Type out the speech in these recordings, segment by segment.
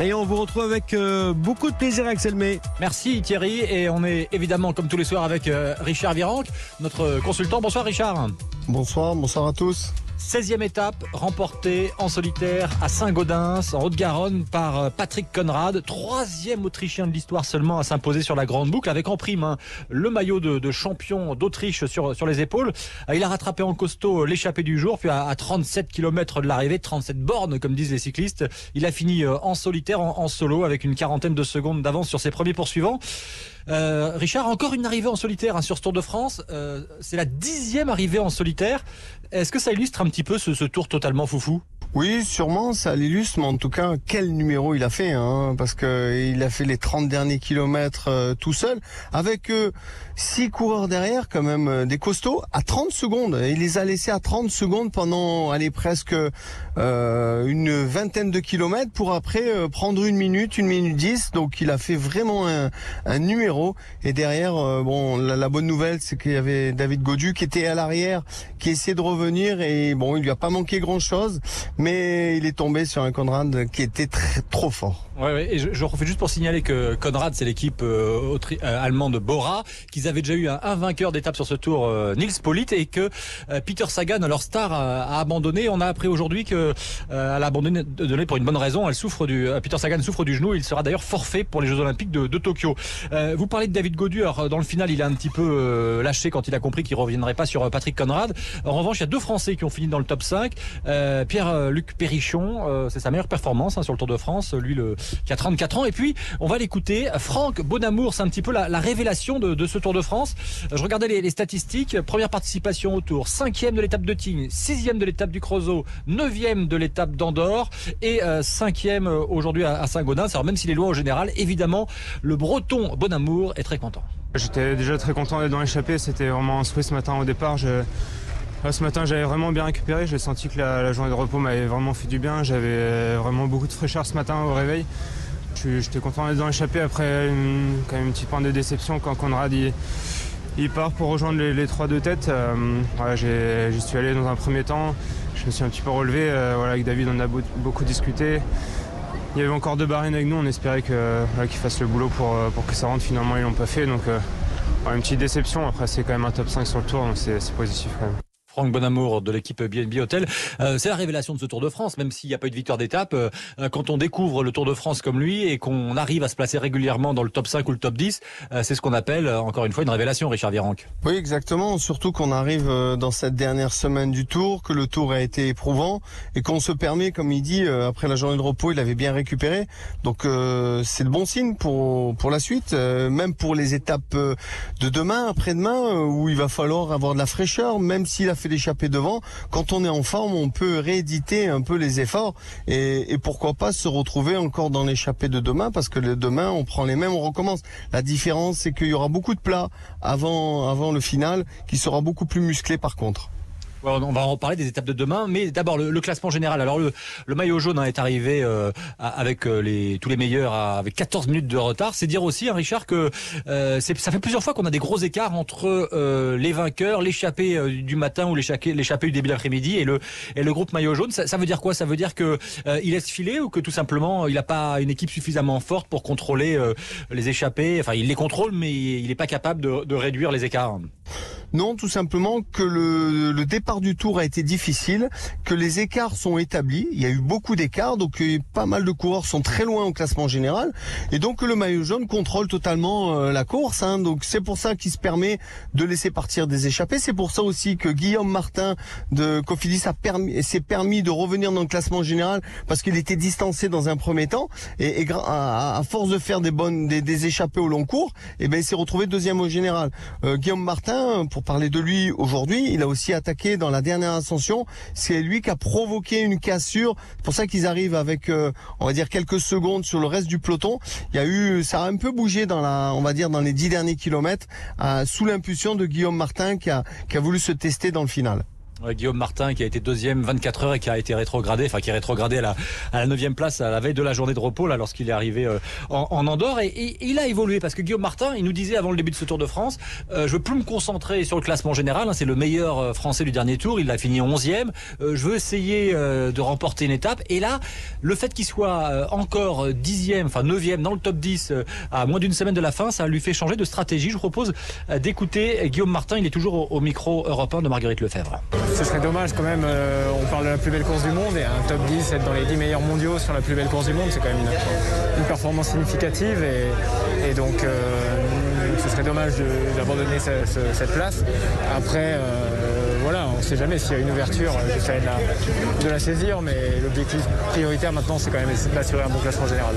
Et on vous retrouve avec euh, beaucoup de plaisir, Axel May. Merci Thierry. Et on est évidemment, comme tous les soirs, avec euh, Richard Virenque, notre consultant. Bonsoir Richard. Bonsoir, bonsoir à tous. 16e étape remportée en solitaire à Saint-Gaudens, en Haute-Garonne, par euh, Patrick Conrad. Troisième Autrichien de l'histoire seulement à s'imposer sur la grande boucle, avec en prime hein, le maillot de, champion d'Autriche sur, les épaules. Euh, il a rattrapé en costaud l'échappée du jour, puis à, 37 km de l'arrivée, 37 bornes comme disent les cyclistes, il a fini euh, en solitaire, en solo, avec une quarantaine de secondes d'avance sur ses premiers poursuivants. Euh, Richard, encore une arrivée en solitaire hein, sur ce Tour de France. Euh, c'est la dixième arrivée en solitaire. Est-ce que ça illustre un petit peu ce, ce tour totalement foufou? Oui, sûrement, ça l'illustre, mais en tout cas, quel numéro il a fait, hein, parce que il a fait les 30 derniers kilomètres euh, tout seul, avec euh, six coureurs derrière, quand même, euh, des costauds, à 30 secondes. il les a laissés à 30 secondes pendant, allez, presque une vingtaine de kilomètres, pour après prendre une minute, une minute dix. Donc, il a fait vraiment un, un numéro. Et derrière, bon, la, la, bonne nouvelle, c'est qu'il y avait David Godu qui était à l'arrière, qui essayait de revenir, et bon, il lui a pas manqué grand-chose mais il est tombé sur un Conrad qui était très, trop fort. Ouais, ouais, et je, je, refais juste pour signaler que Conrad, c'est l'équipe euh, euh, allemande Bora, qu'ils avaient déjà eu un, vainqueur d'étape sur ce tour, euh, Nils Polit, et que Peter Sagan, leur star, a, abandonné. On a appris aujourd'hui que elle a abandonné pour une bonne raison. Elle souffre du, Peter Sagan souffre du genou. Il sera d'ailleurs forfait pour les Jeux Olympiques de, Tokyo. vous parlez de David Godu. Alors, dans le final, il a un petit peu lâché quand il a compris qu'il reviendrait pas sur Patrick Conrad. En revanche, il y a deux Français qui ont fini dans le top 5. Pierre-Luc Perrichon, c'est sa meilleure performance hein, sur le Tour de France. Lui, le qui a 34 ans. Et puis, on va l'écouter. Franck Bonamour, c'est un petit peu la, révélation de, ce Tour de France. Je regardais les, statistiques. Première participation au Tour, cinquième de l'étape de Tignes, sixième de l'étape du Creusot, neuvième de l'étape d'Andorre et euh, cinquième euh, aujourd'hui à, Saint-Gaudens. Alors même si les lois au général, évidemment, le Breton Bonamour est très content. J'étais déjà très content d'être dans l'échappée. C'était vraiment un souhait ce matin au départ. Ce matin, j'avais vraiment bien récupéré. J'ai senti que la, journée de repos m'avait vraiment fait du bien. J'avais vraiment beaucoup de fraîcheur ce matin au réveil. J'étais content d'être dans l'échappée après une, quand même une petite pointe de déception quand Conrad il, part pour rejoindre les, trois de tête. Euh, J'y suis allé dans un premier temps. Je me suis un petit peu relevé. Euh, voilà, avec David, on a beaucoup discuté. Il y avait encore deux barines avec nous. On espérait qu'ils fassent le boulot pour, que ça rentre. Finalement, ils l'ont pas fait. Donc, euh, une petite déception. Après, c'est quand même un top 5 sur le tour. Donc, c'est positif quand même. Franck Bonamour de l'équipe BNB Hotel. Euh, c'est la révélation de ce Tour de France, même s'il n'y a pas eu de victoire d'étape. Euh, quand on découvre le Tour de France comme lui et qu'on arrive à se placer régulièrement dans le top 5 ou le top 10, euh, c'est ce qu'on appelle, encore une fois, une révélation, Richard Virenque. Oui, exactement. Surtout qu'on arrive dans cette dernière semaine du Tour, que le Tour a été éprouvant et qu'on se permet, comme il dit, après la journée de repos, il avait bien récupéré. Donc c'est de bon signe pour, pour la suite, même pour les étapes de demain, après-demain, où il va falloir avoir de la fraîcheur, même s'il a fait d'échapper devant. Quand on est en forme, on peut rééditer un peu les efforts et, pourquoi pas se retrouver encore dans l'échappée de demain parce que demain, on prend les mêmes, on recommence. La différence, c'est qu'il y aura beaucoup de plats avant, avant le final qui sera beaucoup plus musclé par contre on va en parler des étapes de demain, mais d'abord le, classement général. Alors le, maillot jaune hein, est arrivé euh, avec euh, tous les meilleurs avec 14 minutes de retard. C'est dire aussi, hein, Richard, que euh, ça fait plusieurs fois qu'on a des gros écarts entre les vainqueurs, l'échappée du matin ou l'échappée du début d'après-midi et le, et le groupe maillot jaune. Ça, veut dire quoi? Ça veut dire que il laisse filer ou que tout simplement il n'a pas une équipe suffisamment forte pour contrôler les échappées. Enfin, il les contrôle, mais il n'est pas capable de, de réduire les écarts. Non, tout simplement que le, le, départ du tour a été difficile, que les écarts sont établis. Il y a eu beaucoup d'écarts, donc euh, pas mal de coureurs sont très loin au classement général, et donc le maillot jaune contrôle totalement euh, la course. Hein. donc c'est pour ça qu'il se permet de laisser partir des échappés. C'est pour ça aussi que Guillaume Martin de Cofidis a permis, s'est permis de revenir dans le classement général parce qu'il était distancé dans un premier temps, et, à, force de faire des bonnes, des, des échappées au long cours, et eh ben il s'est retrouvé deuxième au général. Euh, Guillaume Martin, pour parler de lui aujourd'hui, il a aussi attaqué la dernière ascension. C'est lui qui a provoqué une cassure. C'est pour ça qu'ils arrivent avec, euh, on va dire, quelques secondes sur le reste du peloton. Il y a eu, ça a un peu bougé dans la, on va dire, dans les dix derniers kilomètres, euh, sous l'impulsion de Guillaume Martin qui a, qui a voulu se tester dans le final. Guillaume Martin qui a été deuxième 24 heures et qui a été rétrogradé, enfin qui est rétrogradé à la, à la 9 place à la veille de la journée de repos là lorsqu'il est arrivé euh, en, en, Andorre et, et, il a évolué parce que Guillaume Martin il nous disait avant le début de ce Tour de France euh, je veux plus me concentrer sur le classement général, hein, c'est le meilleur euh, français du dernier tour, il a fini 11e, euh, je veux essayer euh, de remporter une étape et là le fait qu'il soit encore 10e, enfin 9e dans le top 10 euh, à moins d'une semaine de la fin, ça lui fait changer de stratégie. Je vous propose d'écouter Guillaume Martin, il est toujours au, au micro européen de Marguerite Lefebvre. Ce serait dommage quand même, euh, on parle de la plus belle course du monde et un top 10, être dans les 10 meilleurs mondiaux sur la plus belle course du monde, c'est quand même une, performance significative et, et donc euh, ce serait dommage d'abandonner ce, ce, cette place. Après, euh, voilà, on ne sait jamais s'il y a une ouverture, j'essaie de la, de la saisir, mais l'objectif prioritaire maintenant, c'est quand même d'assurer un bon classement général.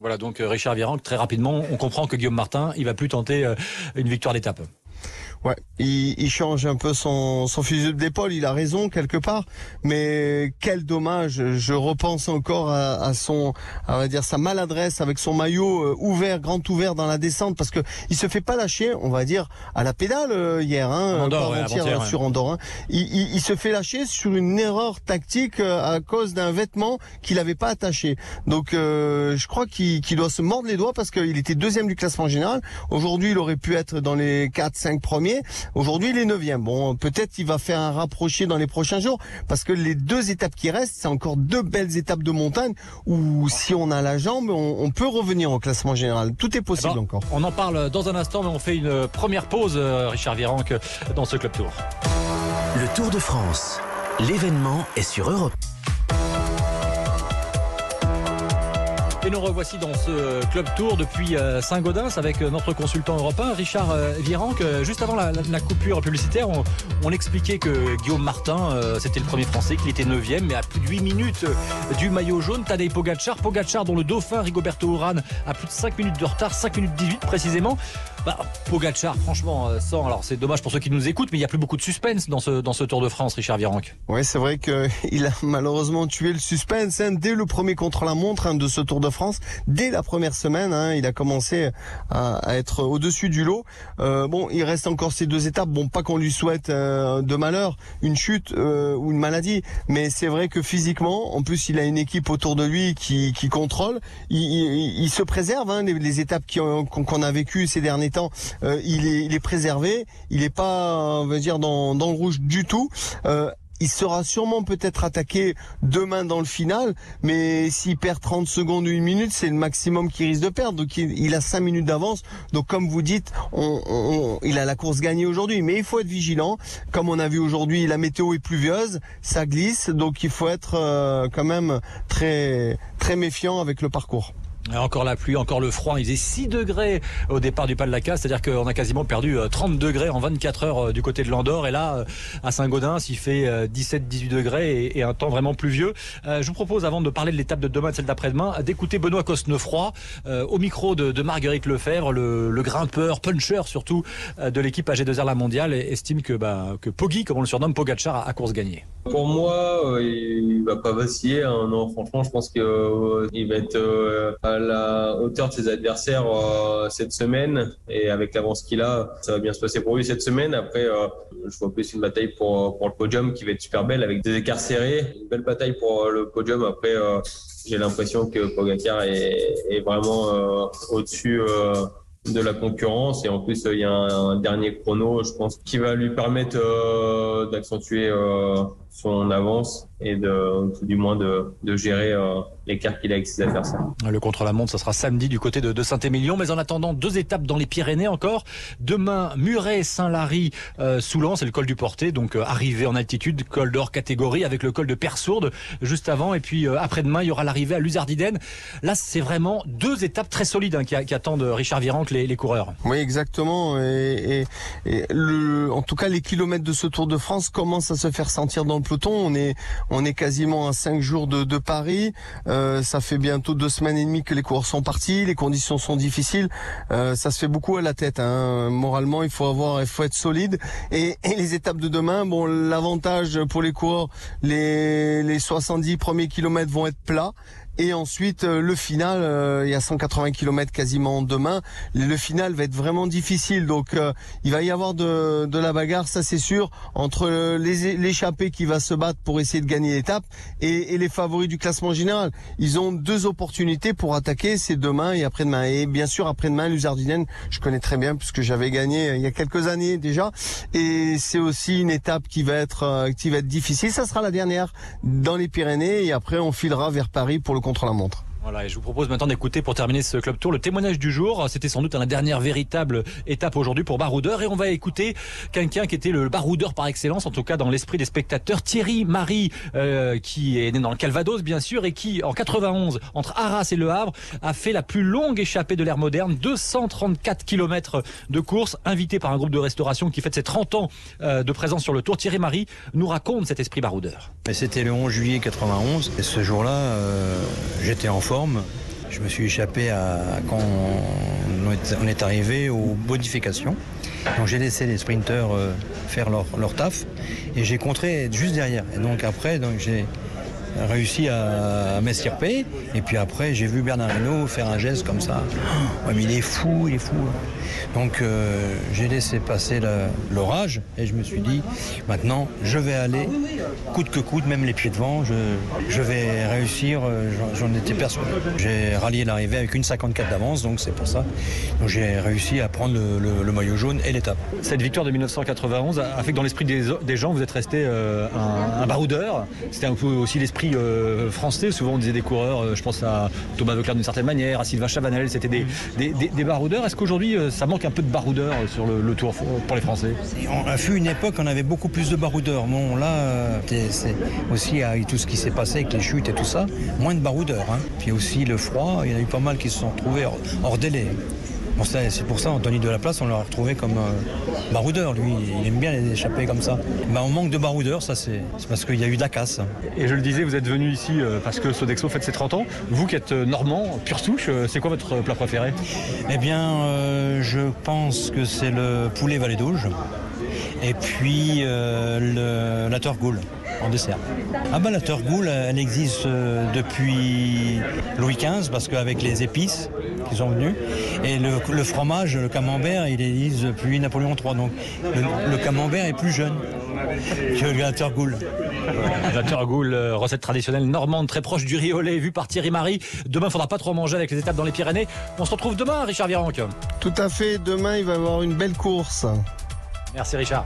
Voilà donc euh, Richard Virenque, très rapidement, on comprend que Guillaume Martin, il va plus tenter euh, une victoire d'étape. Ouais, il, il, change un peu son, son fusil d'épaule, il a raison quelque part, mais quel dommage, je repense encore à, à son, à va dire sa maladresse avec son maillot euh, ouvert, grand ouvert dans la descente, parce que il se fait pas lâcher, on va dire, à la pédale euh, hier, hein, Andorre, ouais, euh, sur ouais. Andorre. Hein. Il, il, il, se fait lâcher sur une erreur tactique à cause d'un vêtement qu'il n'avait pas attaché. Donc euh, je crois qu'il qu doit se mordre les doigts parce qu'il était deuxième du classement général. Aujourd'hui, il aurait pu être dans les 4-5 premiers. Aujourd'hui, il est neuvième. Bon, peut-être il va faire un rapproché dans les prochains jours parce que les deux étapes qui restent, c'est encore deux belles étapes de montagne où si on a la jambe, on, on peut revenir au classement général. Tout est possible Alors, encore. On en parle dans un instant, mais on fait une première pause, euh, Richard Virenque, dans ce Club Tour. Le Tour de France. L'événement est sur Europe. Et nous revoici dans ce club tour depuis euh, Saint-Gaudens avec euh, notre consultant européen Richard euh, Virenque. Juste avant la, coupure publicitaire, on, on, expliquait que Guillaume Martin, c'était le premier français, qu'il était 9 mais à plus de 8 minutes du maillot jaune. Tadej Pogacar, Pogacar dont le dauphin Rigoberto Urán a plus de 5 minutes de retard, 5 minutes 18 précisément. Bah, Pogacar, franchement, sans. Alors c'est dommage pour ceux qui nous écoutent, mais il n'y a plus beaucoup de suspense dans ce, dans ce Tour de France, Richard Virenque. Oui, c'est vrai qu'il a malheureusement tué le suspense hein, dès le premier contre-la-montre hein, de ce Tour de France. Dès la première semaine, hein, il a commencé à, être au-dessus du lot. Euh, bon, il reste encore ces deux étapes. Bon, pas qu'on lui souhaite euh, de malheur, une chute euh, ou une maladie, mais c'est vrai que physiquement, en plus, il a une équipe autour de lui qui, qui contrôle. Il, il, il, se préserve hein, les, les, étapes qu'on qu a vécues ces derniers Euh, il, est, préservé. Il n'est pas, on va dire, dans, le rouge du tout. Euh, il sera sûrement peut-être attaqué demain dans le final, mais s'il perd 30 secondes ou une minute, c'est le maximum qu'il risque de perdre. Donc il, a 5 minutes d'avance. Donc comme vous dites, il a la course gagnée aujourd'hui, mais il faut être vigilant. Comme on a vu aujourd'hui, la météo est pluvieuse, ça glisse, donc il faut être euh, quand même très très méfiant avec le parcours. Encore la pluie, encore le froid. Il faisait 6 degrés au départ du Pas de la Casse, c'est-à-dire qu'on a quasiment perdu 30 degrés en 24 heures du côté de l'Andorre. Et là, à Saint-Gaudens, il fait 17-18 degrés et, un temps vraiment pluvieux. Je vous propose, avant de parler de l'étape de demain, de celle d'après-demain, d'écouter Benoît Cosnefroy au micro de, Marguerite Lefebvre, le, grimpeur, puncher surtout de l'équipe AG2R La Mondiale, estime que, bah, que Poggi, comme on le surnomme, Pogacar, a course gagnée. Pour moi, euh, il va pas vaciller. Hein. Non, franchement, je pense qu'il euh, va être euh, à la hauteur de ses adversaires cette semaine. Et avec l'avance qu'il a, ça va bien se passer pour lui cette semaine. Après, je vois plus une bataille pour, pour le podium qui va être super belle avec des écarts serrés. Une belle bataille pour le podium. Après, j'ai l'impression que Pogacar est, est vraiment au-dessus de la concurrence. Et en plus il y a un, un dernier chrono je pense qui va lui permettre euh, d'accentuer euh, son avance et de tout du moins de, de gérer euh, l'écart qu'il a avec ses adversaires. Le contre-la-montre, ça sera samedi du côté de, de Saint-Émilion, mais en attendant deux étapes dans les Pyrénées encore. Demain, Muret-Saint-Lary, euh, Soulan, c'est le col du Porté, donc euh, arrivée en altitude, col d'or catégorie avec le col de Persourde juste avant, et puis euh, après-demain, il y aura l'arrivée à Luzardiden. Là, c'est vraiment deux étapes très solides hein, qui, qui, attendent Richard Virenque, les, les, coureurs. Oui, exactement. Et, et, et le, en tout cas, les kilomètres de ce Tour de France commencent à se faire sentir dans le peloton? On est, on est quasiment à cinq jours de, Paris. Euh, ça fait bientôt deux semaines et demie que les coureurs sont partis. Les conditions sont difficiles. Euh, ça se fait beaucoup à la tête. Hein. Moralement, il faut avoir, il faut être solide. Et, et les étapes de demain, bon, l'avantage pour les coureurs, les, les 70 premiers kilomètres vont être plats Et ensuite, euh, le final, euh, il y a 180 km quasiment demain. Le final va être vraiment difficile. Donc, euh, il va y avoir de, de la bagarre, ça c'est sûr, entre l'échappé qui va se battre pour essayer de gagner l'étape et, et les favoris du classement général. Ils ont deux opportunités pour attaquer, c'est demain et après-demain. Et bien sûr, après-demain, l'Uzardinen, je connais très bien puisque j'avais gagné euh, il y a quelques années déjà. Et c'est aussi une étape qui va être euh, qui va être difficile. Ça sera la dernière dans les Pyrénées et après on filera vers Paris pour le contre-la-montre. Voilà, et je vous propose maintenant d'écouter pour terminer ce club tour le témoignage du jour. C'était sans doute la dernière véritable étape aujourd'hui pour Baroudeur et on va écouter quelqu'un qui était le baroudeur par excellence, en tout cas dans l'esprit des spectateurs, Thierry Marie, euh, qui est né dans le Calvados bien sûr et qui en 91 entre Arras et Le Havre a fait la plus longue échappée de l'ère moderne, 234 km de course, invité par un groupe de restauration qui fête ses 30 ans euh, de présence sur le tour. Thierry Marie nous raconte cet esprit baroudeur. C'était le 11 juillet 91 et ce jour-là, euh, j'étais en forme. Je me suis échappé à, quand on est, arrivé aux modifications. Donc j'ai laissé les sprinteurs euh, faire leur, taf et j'ai contré juste derrière. Et donc après, donc réussi à, m'estirper et puis après j'ai vu Bernard Hinault faire un geste comme ça. Oh, mais il est fou, il est fou. Donc euh, j'ai laissé passer l'orage et je me suis dit maintenant je vais aller coûte que coûte, même les pieds devant, je, je vais réussir, euh, j'en- étais persuadé. J'ai rallié l'arrivée avec une 54 d'avance, donc c'est pour ça. Donc j'ai réussi à prendre le, maillot jaune et l'étape. Cette victoire de 1991 a fait que dans l'esprit des, des gens, vous êtes resté euh, un, un baroudeur. C'était un peu aussi l'esprit euh, français. Souvent, on disait des coureurs, euh, je pense à Thomas Veuclair d'une certaine manière, à Sylvain Chavanel, c'était des, des, des- des baroudeurs. Est-ce qu'aujourd'hui, euh, ça manque un peu de baroudeurs sur le, le tour pour les Français? On a fut une époque, on avait beaucoup plus de baroudeurs. Bon, là, euh, c'est- aussi avec tout ce qui s'est passé avec les chutes et tout ça, moins de baroudeurs. hein. Puis aussi le froid, il y en a eu pas mal qui se sont retrouvés hors, hors délai. Bon, c'est pour ça, Anthony Delaplace, on l'a retrouvé comme euh, baroudeur. Lui, il aime bien les échapper comme ça. Ben, on manque de baroudeurs, ça c'est parce qu'il y a eu de la casse. Et je le disais, vous êtes venu ici euh, parce que Sodexo fête ses 30 ans. Vous qui êtes euh, normand, pure souche, c'est quoi votre plat préféré? Eh bien, euh, je pense que c'est le poulet Vallée d'Auge et puis euh, le, la torgoule en dessert. Ah ben la torgoule, elle existe euh, depuis Louis XV parce qu'avec les épices qui sont venus et le, le fromage, le camembert, il existe depuis Napoléon III. Donc le, le camembert est plus jeune que la torgoule. La turgoule, euh, recette traditionnelle normande très proche du riz au lait vu par Thierry Marie. Demain, faudra pas trop manger avec les étapes dans les Pyrénées. On se retrouve demain, Richard Virenque. Tout à fait. Demain, il va y avoir une belle course. Merci Richard.